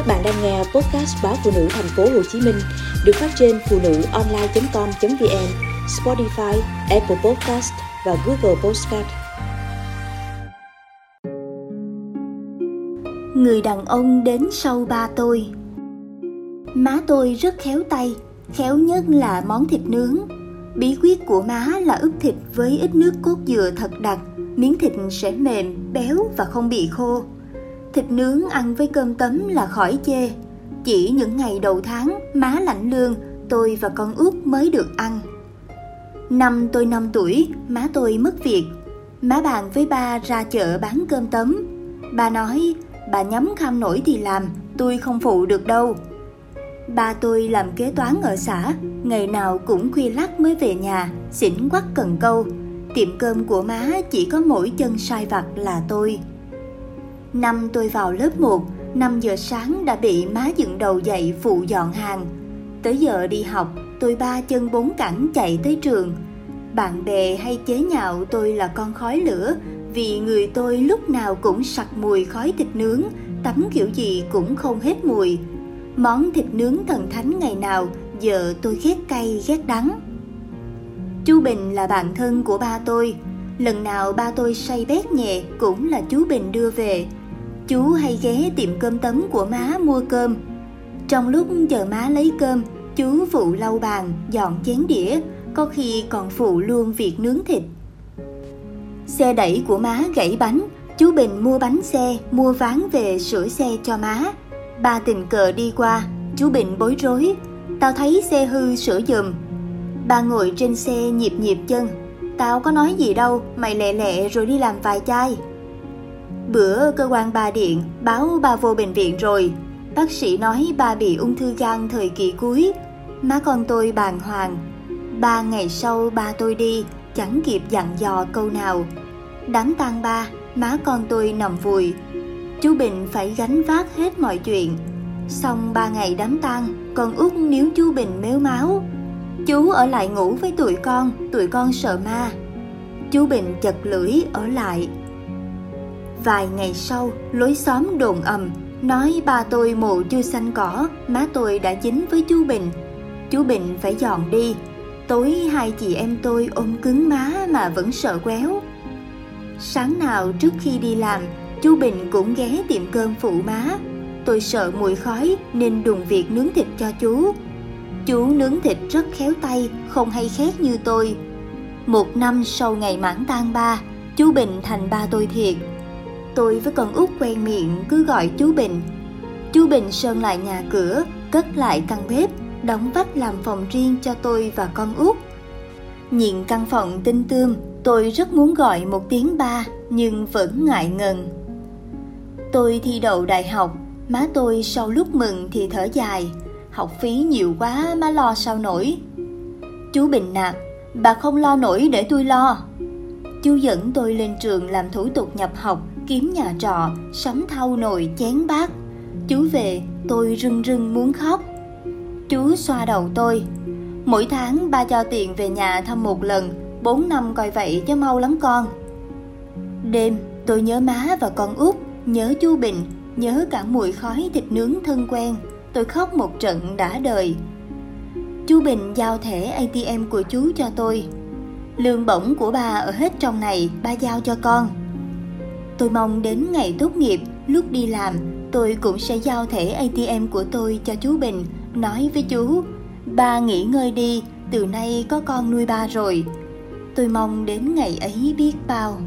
Các bạn đang nghe podcast báo phụ nữ thành phố Hồ Chí Minh được phát trên phụ nữ online.com.vn, Spotify, Apple Podcast và Google Podcast. Người đàn ông đến sau ba tôi Má tôi rất khéo tay, khéo nhất là món thịt nướng. Bí quyết của má là ướp thịt với ít nước cốt dừa thật đặc, miếng thịt sẽ mềm, béo và không bị khô. Thịt nướng ăn với cơm tấm là khỏi chê. Chỉ những ngày đầu tháng, má lạnh lương, tôi và con út mới được ăn. Năm tôi 5 tuổi, má tôi mất việc. Má bàn với ba ra chợ bán cơm tấm. Ba nói, bà nhắm kham nổi thì làm, tôi không phụ được đâu. Ba tôi làm kế toán ở xã, ngày nào cũng khuya lắc mới về nhà, xỉn quắc cần câu. Tiệm cơm của má chỉ có mỗi chân sai vặt là tôi. Năm tôi vào lớp 1, 5 giờ sáng đã bị má dựng đầu dậy phụ dọn hàng. Tới giờ đi học, tôi ba chân bốn cẳng chạy tới trường. Bạn bè hay chế nhạo tôi là con khói lửa vì người tôi lúc nào cũng sặc mùi khói thịt nướng, tắm kiểu gì cũng không hết mùi. Món thịt nướng thần thánh ngày nào giờ tôi ghét cay ghét đắng. Chú Bình là bạn thân của ba tôi. Lần nào ba tôi say bét nhẹ cũng là chú Bình đưa về chú hay ghé tiệm cơm tấm của má mua cơm. Trong lúc chờ má lấy cơm, chú phụ lau bàn, dọn chén đĩa, có khi còn phụ luôn việc nướng thịt. Xe đẩy của má gãy bánh, chú Bình mua bánh xe, mua ván về sửa xe cho má. Ba tình cờ đi qua, chú Bình bối rối, tao thấy xe hư sửa giùm. Ba ngồi trên xe nhịp nhịp chân, tao có nói gì đâu, mày lẹ lẹ rồi đi làm vài chai. Bữa cơ quan bà điện báo bà vô bệnh viện rồi. Bác sĩ nói bà bị ung thư gan thời kỳ cuối. Má con tôi bàng hoàng. Ba ngày sau ba tôi đi, chẳng kịp dặn dò câu nào. Đám tang ba, má con tôi nằm vùi. Chú Bình phải gánh vác hết mọi chuyện. Xong ba ngày đám tang, con út níu chú Bình méo máu. Chú ở lại ngủ với tụi con, tụi con sợ ma. Chú Bình chật lưỡi ở lại Vài ngày sau, lối xóm đồn ầm, nói ba tôi mộ chưa xanh cỏ, má tôi đã dính với chú Bình. Chú Bình phải dọn đi, tối hai chị em tôi ôm cứng má mà vẫn sợ quéo. Sáng nào trước khi đi làm, chú Bình cũng ghé tiệm cơm phụ má. Tôi sợ mùi khói nên đùng việc nướng thịt cho chú. Chú nướng thịt rất khéo tay, không hay khét như tôi. Một năm sau ngày mãn tang ba, chú Bình thành ba tôi thiệt tôi với con út quen miệng cứ gọi chú Bình. Chú Bình sơn lại nhà cửa, cất lại căn bếp, đóng vách làm phòng riêng cho tôi và con út. Nhìn căn phòng tinh tươm, tôi rất muốn gọi một tiếng ba nhưng vẫn ngại ngần. Tôi thi đậu đại học, má tôi sau lúc mừng thì thở dài, học phí nhiều quá má lo sao nổi. Chú Bình nạt, bà không lo nổi để tôi lo. Chú dẫn tôi lên trường làm thủ tục nhập học kiếm nhà trọ, sắm thau nồi chén bát. Chú về, tôi rưng rưng muốn khóc. Chú xoa đầu tôi. Mỗi tháng ba cho tiền về nhà thăm một lần, bốn năm coi vậy cho mau lắm con. Đêm, tôi nhớ má và con út, nhớ chú Bình, nhớ cả mùi khói thịt nướng thân quen. Tôi khóc một trận đã đời. Chú Bình giao thẻ ATM của chú cho tôi. Lương bổng của bà ở hết trong này, ba giao cho con. Tôi mong đến ngày tốt nghiệp, lúc đi làm, tôi cũng sẽ giao thẻ ATM của tôi cho chú Bình, nói với chú, ba nghỉ ngơi đi, từ nay có con nuôi ba rồi. Tôi mong đến ngày ấy biết bao.